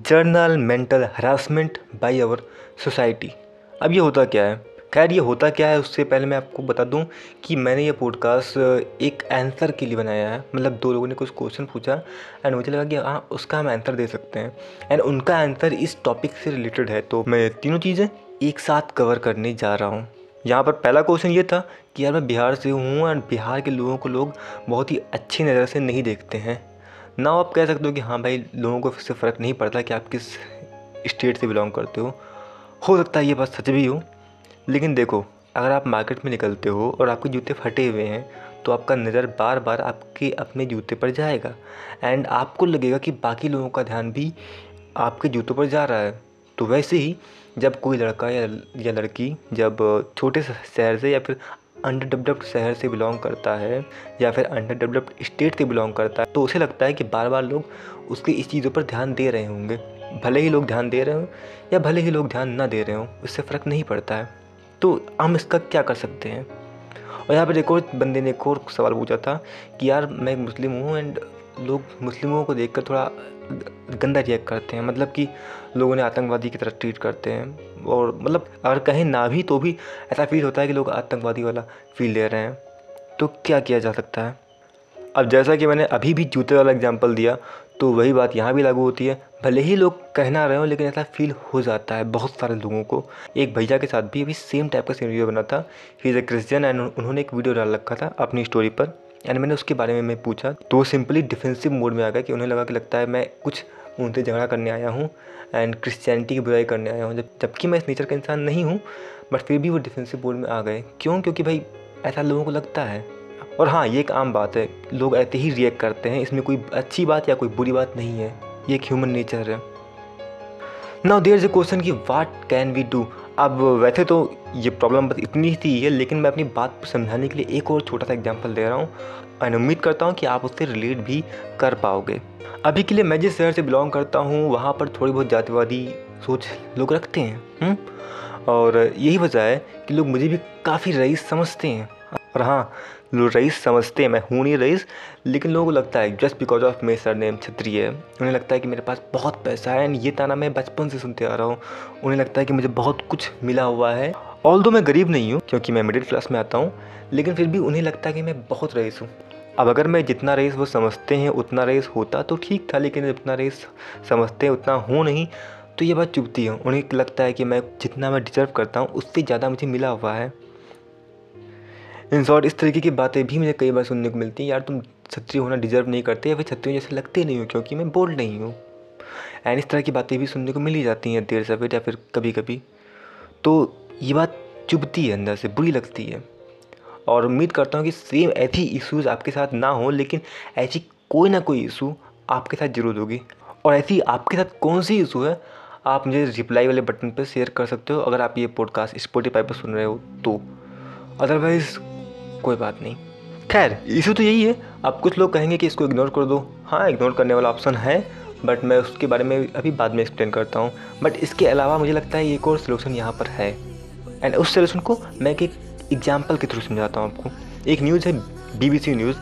General mental harassment by our society. अब ये होता क्या है? खैर, ये होता क्या है उससे पहले मैं आपको बता दूँ कि मैंने ये पॉडकास्ट एक आंसर के लिए बनाया है। मतलब दो लोगों ने कुछ क्वेश्चन पूछा एंड मुझे लगा कि हाँ उसका हम आंसर दे सकते हैं। एंड उनका आंसर इस टॉपिक से रिलेटेड है तो मैं तीनों चीज़ें एक साथ कवर करने जा रहा हूँ। यहाँ पर पहला क्वेश्चन ये था कि यार, मैं बिहार से हूँ एंड बिहार के लोगों को लोग बहुत ही अच्छी नज़र से नहीं देखते हैं। ना आप कह सकते हो कि हाँ भाई, लोगों को इससे फ़र्क नहीं पड़ता कि आप किस स्टेट से बिलोंग करते हो। हो सकता है ये बात सच भी हो, लेकिन देखो, अगर आप मार्केट में निकलते हो और आपके जूते फटे हुए हैं तो आपका नज़र बार बार आपके अपने जूते पर जाएगा। एंड आपको लगेगा कि बाकी लोगों का ध्यान भी आपके जूतों पर जा रहा है। तो वैसे ही, जब कोई लड़का या या लड़की जब छोटे शहर से या फिर अंडर डेवलप्ड शहर से बिलोंग करता है या फिर अंडर डेवलप्ड स्टेट से बिलोंग करता है तो उसे लगता है कि बार बार लोग उसके इस चीज़ों पर ध्यान दे रहे होंगे। भले ही लोग ध्यान दे रहे हों या भले ही लोग ध्यान ना दे रहे हों, उससे फ़र्क नहीं पड़ता है। तो हम इसका क्या कर सकते हैं? और यहाँ पर एक और, बंदे ने एक और सवाल पूछा था कि यार, मैं मुस्लिम हूँ एंड लोग मुस्लिमों को देखकर थोड़ा गंदा रिएक्ट करते हैं मतलब कि लोगों ने आतंकवादी की तरह ट्रीट करते हैं। और मतलब अगर कहें ना भी तो भी ऐसा फील होता है कि लोग आतंकवादी वाला फील ले रहे हैं। तो क्या किया जा सकता है? अब जैसा कि मैंने अभी भी जूते वाला एग्ज़ाम्पल दिया तो वही बात यहाँ भी लागू होती है। भले ही लोग कहना रहे हो, लेकिन ऐसा फील हो जाता है बहुत सारे लोगों को। एक भैया के साथ भी अभी सेम टाइप का सीनरियो बना था। He is a Christian and उन्होंने एक वीडियो डाल रखा था अपनी स्टोरी पर। एंड मैंने उसके बारे में मैं पूछा तो सिंपली डिफेंसिव मोड में आ गया कि उन्हें लगा कि लगता है मैं कुछ उनसे झगड़ा करने आया हूँ एंड क्रिश्चियनिटी की बुराई करने आया हूँ। जब, जबकि मैं इस नेचर का इंसान नहीं हूँ बट फिर भी वो डिफेंसिव मोड में आ गए। क्यों? क्योंकि भाई, ऐसा लोगों को लगता है। और हाँ ये एक आम बात है, लोग ऐसे ही रिएक्ट करते हैं, इसमें कोई अच्छी बात या कोई बुरी बात नहीं है, ये एक ह्यूमन नेचर है। Now there is a question कि वाट कैन वी डू अब वैसे तो ये प्रॉब्लम बस इतनी ही थी है लेकिन मैं अपनी बात को समझाने के लिए एक और छोटा सा एग्ज़ाम्पल दे रहा हूँ एंड उम्मीद करता हूँ कि आप उससे रिलेट भी कर पाओगे अभी के लिए मैं जिस शहर से बिलोंग करता हूँ, वहाँ पर थोड़ी बहुत जातिवादी सोच लोग रखते हैं हुँ? हम्म? और यही वजह है कि लोग मुझे भी काफ़ी रईस समझते हैं और हाँ रईस समझते हैं, मैं हूँ नहीं रईस, लेकिन लोगों को लगता है जस्ट बिकॉज़ ऑफ़ मेरे सर नेम छत्री है, उन्हें लगता है कि मेरे पास बहुत पैसा है एंड ये ताना मैं बचपन से सुनते आ रहा हूँ, उन्हें लगता है कि मुझे बहुत कुछ मिला हुआ है। ऑल दो मैं गरीब नहीं हूँ, क्योंकि मैं मिडिल क्लास में आता हूँ, लेकिन फिर भी उन्हें लगता है कि मैं बहुत रईस हूँ। अब अगर मैं जितना रेस वो समझते हैं, उतना रेस होता तो ठीक था, लेकिन जितना रेस समझते हैं, उतना हो नहीं तो ये बात चुभती है। उन्हें लगता है कि मैं जितना मैं डिज़र्व करता हूँ, उससे ज़्यादा मुझे मिला हुआ है। इन शॉर्ट इस तरीके की बातें भी मुझे कई बार सुनने को मिलती हैं। यार, तुम छत्री होना डिज़र्व नहीं करते या फिर छत्री जैसे लगते नहीं हो क्योंकि मैं बोल्ड नहीं हूँ। एंड इस तरह की बातें भी सुनने को मिल जाती हैं देर सवेर या फिर कभी कभी तो ये बात चुभती है अंदर से, बुरी लगती है। और उम्मीद करता हूँ कि सेम ऐसी इश्यूज़ आपके साथ ना हो, लेकिन ऐसी कोई ना कोई इशू आपके साथ ज़रूर होगी। और ऐसी आपके साथ कौन सी इशू है, आप मुझे रिप्लाई वाले बटन पर शेयर कर सकते हो। अगर आप ये पॉडकास्ट स्पोटीफाई पर सुन रहे हो तो। अदरवाइज़ कोई बात नहीं। खैर इशू तो यही है। अब कुछ लोग कहेंगे कि इसको इग्नोर कर दो। हाँ इग्नोर करने वाला ऑप्शन है बट मैं उसके बारे में अभी बाद में एक्सप्लेन करता हूँ। बट इसके अलावा मुझे लगता है एक और सोल्यूशन यहाँ पर है। एंड उस सोल्यूशन को मैं एक एग्ज़ाम्पल के थ्रू समझाता हूँ आपको। एक न्यूज़ है बीबीसी न्यूज़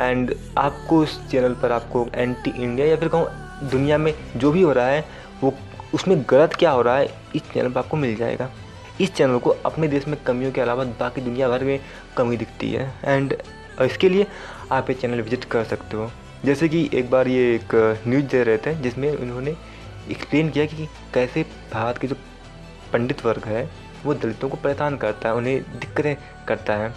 एंड आपको उस चैनल पर आपको एंटी इंडिया या फिर कहूँ दुनिया में जो भी हो रहा है, वो, उसमें गलत क्या हो रहा है, इस चैनल पर आपको मिल जाएगा। इस चैनल को अपने देश में कमियों के अलावा बाकी दुनिया भर में कमी दिखती है। एंड इसके लिए आप ये चैनल विज़िट कर सकते हो। जैसे कि एक बार ये एक न्यूज़ दे रहे थे, जिसमें उन्होंने एक्सप्लेन किया कि कैसे भारत के जो पंडित वर्ग है, वो दलितों को परेशान करता है, उन्हें दिक्कतें करता है।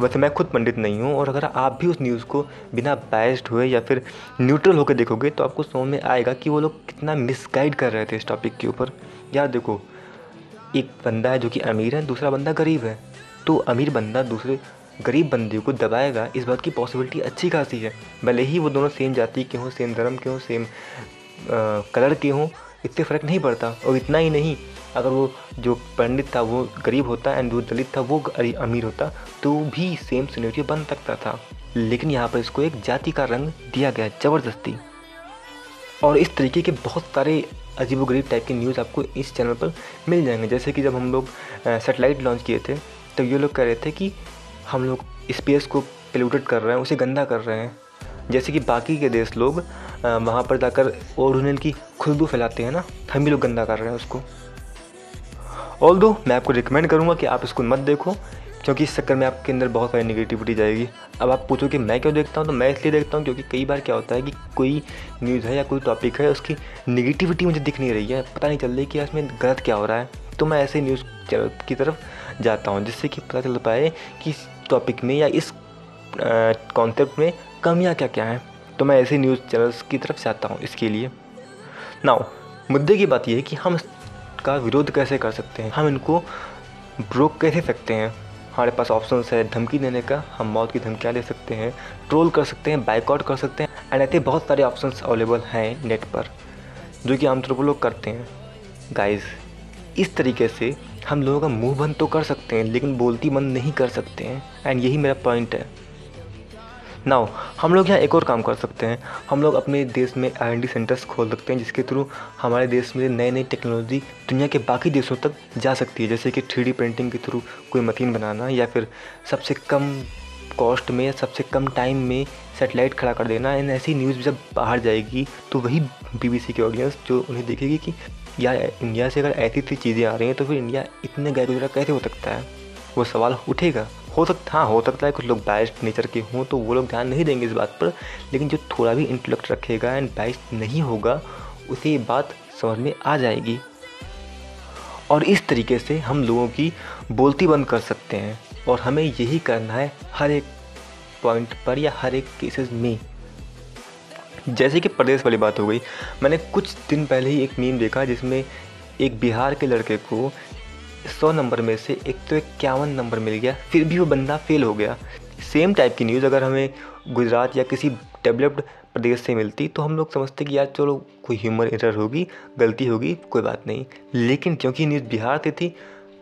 वैसे मैं खुद पंडित नहीं हूँ, और अगर आप भी उस न्यूज़ को बिना बायस्ड हुए या फिर न्यूट्रल होकर देखोगे तो आपको समझ में आएगा कि वो लोग कितना मिसगाइड कर रहे थे इस टॉपिक के ऊपर। यार देखो एक बंदा है जो कि अमीर है, दूसरा बंदा गरीब है। तो अमीर बंदा दूसरे गरीब बंदे को दबाएगा, इस बात की पॉसिबिलिटी अच्छी खासी है। भले ही वो दोनों सेम जाति के हों सेम धर्म के हों सेम कलर के हों इससे फ़र्क नहीं पड़ता। और इतना ही नहीं, अगर वो जो पंडित था, वो गरीब होता एंड जो दलित था, वो अमीर होता तो भी सेम सिनेरियो बन सकता था। लेकिन यहाँ पर इसको एक जाति का रंग दिया गया ज़बरदस्ती। और इस तरीके के बहुत सारे अजीब गरीब टाइप की न्यूज़ आपको इस चैनल पर मिल जाएँगे। जैसे कि जब हम लोग सेटेलाइट लॉन्च किए थे तब ये लोग कह रहे थे कि हम लोग स्पेस को पोल्यूटेड कर रहे हैं, उसे गंदा कर रहे हैं। जैसे कि बाकी के देश लोग वहाँ पर जाकर ओरिजिनल की खुशबू फैलाते हैं ना हम भी लोग गंदा कर रहे हैं उसको। ऑल दो मैं आपको रिकमेंड करूँगा कि आप इसको मत देखो। क्योंकि इस चक्कर में आपके अंदर बहुत सारी निगेटिविटी जाएगी। अब आप पूछो कि मैं क्यों देखता हूँ? तो मैं इसलिए देखता हूँ क्योंकि कई बार क्या होता है कि कोई न्यूज़ है या कोई टॉपिक है, उसकी निगेटिविटी मुझे दिख नहीं रही है। पता नहीं चल रही कि इसमें गलत क्या हो रहा है। तो मैं ऐसे न्यूज़ चैनल की तरफ़ जाता हूँ, जिससे कि पता चल पाए कि इस टॉपिक में या इस कॉन्सेप्ट में कमियाँ क्या क्या हैं। तो मैं ऐसे न्यूज़ चैनल्स की तरफ़ जाता हूँ इसके लिए। नाउ मुद्दे की बात यह है कि हम इसका विरोध कैसे कर सकते हैं? हम इनको ब्रोक कैसे सकते हैं? हमारे पास ऑप्शन है धमकी देने का, हम मौत की धमकियाँ ले सकते हैं ट्रोल कर सकते हैं बाइकआउट कर सकते हैं एंड ऐसे बहुत सारे ऑप्शन अवेलेबल हैं नेट पर, जो कि आमतौर पर लोग करते हैं। गाइज़ इस तरीके से हम लोगों का मुँह बंद तो कर सकते हैं, लेकिन बोलती बंद नहीं कर सकते हैं एंड यही मेरा पॉइंट है। नाउ हम लोग यहाँ एक और काम कर सकते हैं। हम लोग अपने देश में आर एन डी सेंटर्स खोल सकते हैं, जिसके थ्रू हमारे देश में नई नई टेक्नोलॉजी दुनिया के बाकी देशों तक जा सकती है। जैसे कि थ्री प्रिंटिंग के थ्रू कोई मशीन बनाना या फिर सबसे कम कॉस्ट में सबसे कम टाइम में सेटेलाइट खड़ा कर देना। एंड ऐसी न्यूज़ जब बाहर जाएगी तो वही बीबीसी की ऑडियंस जो उन्हें देखेगी कि यार इंडिया से अगर ऐसी ऐसी चीज़ें आ रही हैं तो फिर इंडिया इतने गैर गुजरा कैसे हो सकता है? वो सवाल उठेगा। हो सकता हाँ हो सकता है कुछ लोग बाइस्ट नेचर के हों तो वो लोग ध्यान नहीं देंगे इस बात पर, लेकिन जो थोड़ा भी इंटेलेक्ट रखेगा एंड बाइस्ट नहीं होगा, उसे ये बात समझ में आ जाएगी। और इस तरीके से हम लोगों की बोलती बंद कर सकते हैं, और हमें यही करना है हर एक पॉइंट पर या हर एक केसेस में। जैसे कि प्रदेश वाली बात हो गई, मैंने कुछ दिन पहले ही एक मीम देखा जिसमें एक बिहार के लड़के को सौ नंबर में से एक तो इक्यावन नंबर मिल गया, फिर भी वो बंदा फेल हो गया। सेम टाइप की न्यूज़ अगर हमें गुजरात या किसी डेवलप्ड प्रदेश से मिलती तो हम लोग समझते कि यार चलो, कोई ह्यूमन एरर होगी, गलती होगी, कोई बात नहीं। लेकिन क्योंकि न्यूज़ बिहार से थी,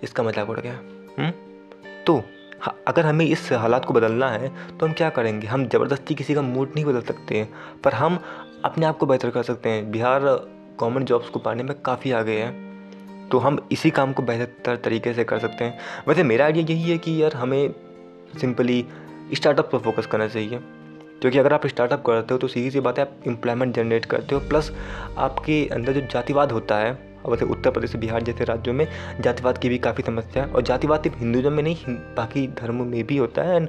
इसका मज़ाक उड़ गया। हुँ? हम्म? तो अगर हमें इस हालात को बदलना है तो हम क्या करेंगे? हम ज़बरदस्ती किसी का मूड नहीं बदल सकते हैं, पर हम अपने आप को बेहतर कर सकते हैं। बिहार गवर्नमेंट जॉब्स को पाने में काफ़ी आगे है। तो हम इसी काम को बेहतर तरीके से कर सकते हैं। वैसे मेरा आइडिया यही है कि यार हमें सिंपली स्टार्टअप पर फोकस करना चाहिए। क्योंकि अगर आप स्टार्टअप करते हो तो सीधी सी बात है, आप एम्प्लॉयमेंट जनरेट करते हो प्लस आपके अंदर जो जातिवाद होता है वैसे उत्तर प्रदेश, बिहार जैसे राज्यों में जातिवाद की भी काफ़ी समस्या है, और जातिवाद सिर्फ़ हिंदुज़म में नहीं, बाकी धर्मों में भी होता है एंड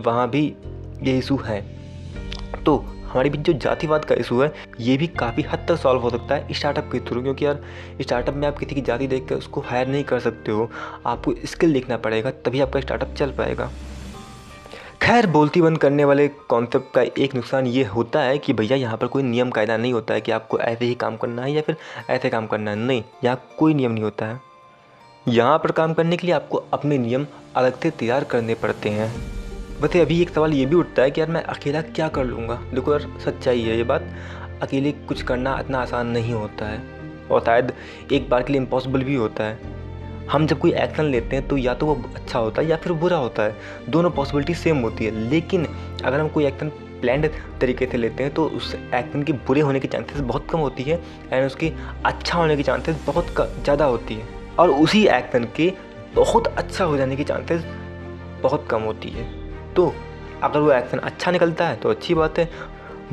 वहाँ भी ये इशू है। तो हमारे बीच जो जातिवाद का इशू है, ये भी काफ़ी हद तक सॉल्व हो सकता है स्टार्टअप के थ्रू क्योंकि यार स्टार्टअप में आप किसी की जाति देख कर उसको हायर नहीं कर सकते हो। आपको स्किल देखना पड़ेगा, तभी आपका स्टार्टअप चल पाएगा। खैर बोलती बंद करने वाले कॉन्सेप्ट का एक नुकसान ये होता है कि भैया यहाँ पर कोई नियम कायदा नहीं होता है कि आपको ऐसे ही काम करना है या फिर ऐसे काम करना है। नहीं, यहाँ कोई नियम नहीं होता है। यहाँ पर काम करने के लिए आपको अपने नियम अलग से तैयार करने पड़ते हैं। वैसे अभी एक सवाल ये भी उठता है कि यार मैं अकेला क्या कर लूँगा? देखो यार, सच्चाई है ये बात। अकेले कुछ करना इतना आसान नहीं होता है। और शायद एक बार के लिए इम्पॉसिबल भी होता है। हम जब कोई एक्शन लेते हैं तो या तो वो अच्छा होता है या फिर बुरा होता है। दोनों पॉसिबिलिटी सेम होती है। लेकिन अगर हम कोई एक्शन प्लान तरीके से लेते हैं तो उस एक्शन के बुरे होने के चांसेस बहुत कम होती है एंड उसकी अच्छा होने के चांसेस बहुत ज़्यादा होती है। और उसी एक्शन के बहुत अच्छा हो जाने की चांसेस बहुत कम होती है। तो अगर वो एक्शन अच्छा निकलता है तो अच्छी बात है।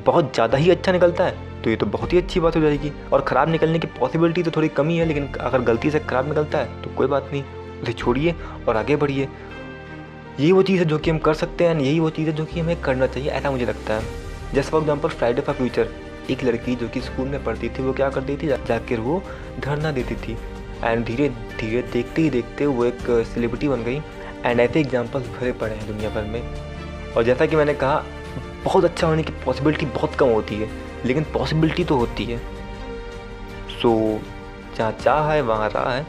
बहुत ज़्यादा ही अच्छा निकलता है तो ये तो बहुत ही अच्छी बात हो जाएगी। और ख़राब निकलने की पॉसिबिलिटी तो थोड़ी कमी है लेकिन अगर गलती से ख़राब निकलता है तो कोई बात नहीं। उसे छोड़िए और आगे बढ़िए। यही वो चीज़ है जो कि हम कर सकते हैं यही वो चीज़ है जो कि हमें करना चाहिए, ऐसा मुझे लगता है। जैसे for example Friday for future एक लड़की जो कि स्कूल में पढ़ती थी, वो क्या करती थी? जाकर वो धरना देती थी। एंड धीरे धीरे देखते ही देखते वो एक सेलिब्रिटी बन गई। एंड ऐसे एग्जाम्पल्स भरे पड़े हैं दुनिया भर में। और जैसा कि मैंने कहा बहुत अच्छा होने की पॉसिबिलिटी बहुत कम होती है लेकिन पॉसिबिलिटी तो होती है। सो so, जहाँ चाह है वहाँ रहा है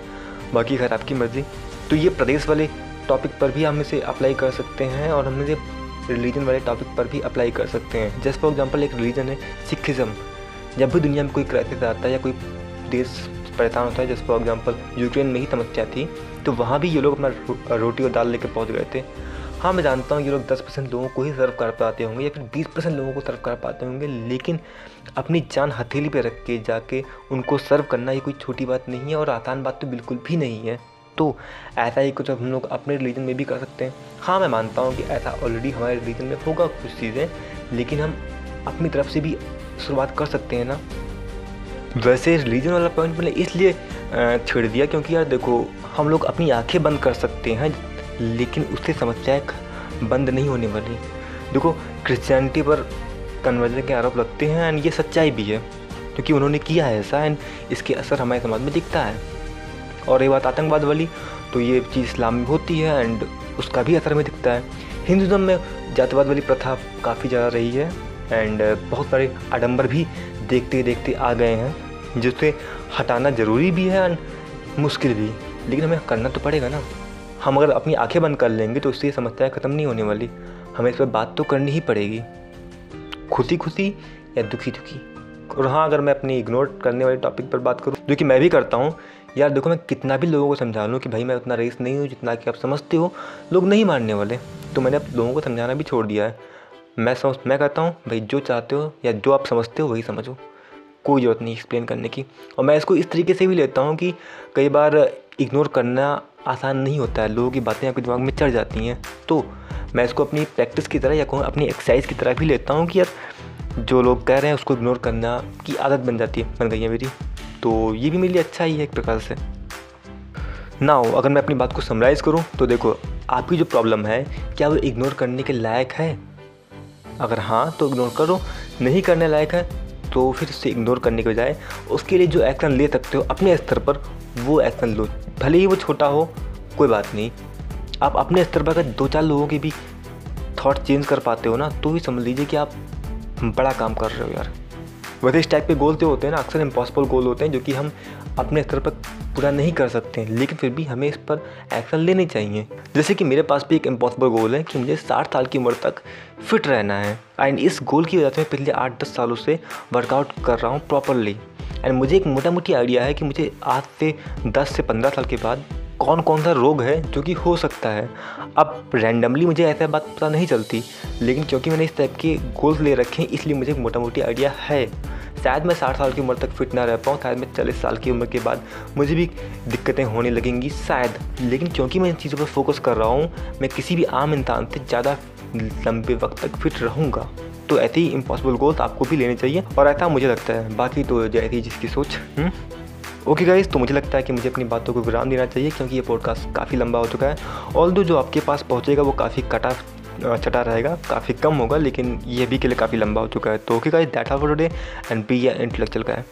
बाकी खैर आपकी मर्ज़ी। तो ये प्रदेश वाले टॉपिक पर भी हम इसे अप्लाई कर सकते हैं और हम इसे रिलीजन वाले टॉपिक पर भी अप्लाई कर सकते हैं। जैसे फॉर एग्जांपल एक रिलीजन है सिखिज़म जब भी दुनिया में कोई क्राइसिस आता है या कोई देश परेशान होता है। जैसे फॉर एग्ज़ाम्पल यूक्रेन में ही समस्या थी तो वहाँ भी ये लोग अपना रोटी और दाल लेकर पहुँच गए थे। हाँ मैं जानता हूँ ये लोग दस परसेंट लोगों को ही सर्व कर पाते होंगे या फिर बीस परसेंट लोगों को सर्व कर पाते होंगे, लेकिन अपनी जान हथेली पे रख के जाके उनको सर्व करना ये कोई छोटी बात नहीं है और आसान बात तो बिल्कुल भी नहीं है। तो ऐसा ही कुछ हम लोग अपने रिलीजन में भी कर सकते हैं। हाँ मैं मानता हूँ कि ऐसा ऑलरेडी हमारे रिलीजन में होगा कुछ चीज़ें, लेकिन हम अपनी तरफ़ से भी शुरुआत कर सकते हैं ना। वैसे रिलीजन वाला पॉइंट मैंने इसलिए छेड़ दिया क्योंकि यार देखो, हम लोग अपनी आँखें बंद कर सकते हैं, लेकिन उससे समस्याएँ बंद नहीं होने वाली। देखो क्रिश्चियनिटी पर कन्वर्जन के आरोप लगते हैं एंड ये सच्चाई भी है, क्योंकि उन्होंने किया है ऐसा एंड इसके असर हमारे समाज में दिखता है। और ये बात आतंकवाद वाली तो ये चीज़ इस्लाम में होती है एंड उसका भी असर हमें दिखता है। हिंदुज़म में जातिवाद वाली प्रथा काफ़ी ज़्यादा रही है एंड बहुत सारे आडंबर भी देखते देखते आ गए हैं। जिससे हटाना ज़रूरी भी है एंड मुश्किल भी। लेकिन हमें करना तो पड़ेगा ना। हम अगर अपनी आँखें बंद कर लेंगे तो उससे समस्या ख़त्म नहीं होने वाली। हमें इस पर बात तो करनी ही पड़ेगी। खुशी खुशी या दुखी दुखी। और हाँ अगर मैं अपनी इग्नोर करने वाले टॉपिक पर बात करूँ जो कि मैं भी करता हूँ। यार देखो, मैं कितना भी लोगों को समझा लूँ कि भाई मैं उतना रेस नहीं हूँ जितना कि आप समझते हो। लोग नहीं मानने वाले। तो मैंने अब लोगों को समझाना भी छोड़ दिया है। मैं समझ, मैं कहता हूँ, भाई जो चाहते हो या जो आप समझते हो वही समझो। कोई ज़रूरत नहीं एक्सप्लेन करने की। और मैं इसको इस तरीके से भी लेता हूँ कि कई बार इग्नोर करना आसान नहीं होता है। लोगों की बातें आपके दिमाग में चढ़ जाती हैं। तो मैं इसको अपनी प्रैक्टिस की तरह या कहूँ अपनी एक्सरसाइज की तरह भी लेता हूँ कि यार जो लोग कह रहे हैं उसको इग्नोर करना की आदत बन जाती है। बन गई है मेरी। तो ये भी मेरे लिए अच्छा ही है एक प्रकार से। ना हो अगर मैं अपनी बात को समराइज़ करूँ तो देखो, आपकी जो प्रॉब्लम है, क्या वो इग्नोर करने के लायक है? अगर हाँ तो इग्नोर करो। नहीं करने लायक है तो फिर उससे इग्नोर करने के बजाय उसके लिए जो एक्शन ले सकते हो, अपने स्तर पर वो एक्शन लो। भले ही वो छोटा हो, कोई बात नहीं। आप अपने स्तर पर अगर दो चार लोगों के भी थॉट चेंज कर पाते हो ना तो भी समझ लीजिए कि आप बड़ा काम कर रहे हो यार। वैसे इस टाइप के गोल जो होते हैं ना, अक्सर इम्पॉसिबल गोल होते हैं जो कि हम अपने स्तर पर पूरा नहीं कर सकते हैं, लेकिन फिर भी हमें इस पर एक्शन लेनी चाहिए। जैसे कि मेरे पास भी एक इम्पॉसिबल गोल है कि मुझे साठ साल की उम्र तक फिट रहना है। एंड इस गोल की वजह से मैं पिछले आठ दस सालों से वर्कआउट कर रहा हूँ प्रॉपरली एंड मुझे एक मोटा मोटी आइडिया है कि मुझे आज से दस से पंद्रह साल के बाद कौन कौन सा रोग है जो कि हो सकता है? अब रैंडमली मुझे ऐसा बात पता नहीं चलती, लेकिन क्योंकि मैंने इस टाइप के गोल्स ले रखे हैं, इसलिए मुझे मोटा मोटी आइडिया है। शायद मैं साठ साल की उम्र तक फिट ना रह पाऊँ, शायद मैं चालीस साल की उम्र के बाद मुझे भी दिक्कतें होने लगेंगी, शायद। लेकिन क्योंकि मैं इन चीज़ों पर फोकस कर रहा हूँ, मैं किसी भी आम इंसान से ज़्यादा लंबे वक्त तक फिट रहूँगा। तो ऐसे ही इम्पॉसिबल गोल्स आपको भी लेने चाहिए, और ऐसा मुझे लगता है। बाकी तो जैसी जिसकी सोच। ओके? गाइज़ तो मुझे लगता है कि मुझे अपनी बातों को विराम देना चाहिए क्योंकि ये पॉडकास्ट काफ़ी लंबा हो चुका है ऑल दो जो आपके पास पहुँचेगा, वो काफ़ी कटा चटा रहेगा, काफ़ी कम होगा, लेकिन ये भी के लिए काफ़ी लंबा हो चुका है तो okay guys that are for today and be intellectual का है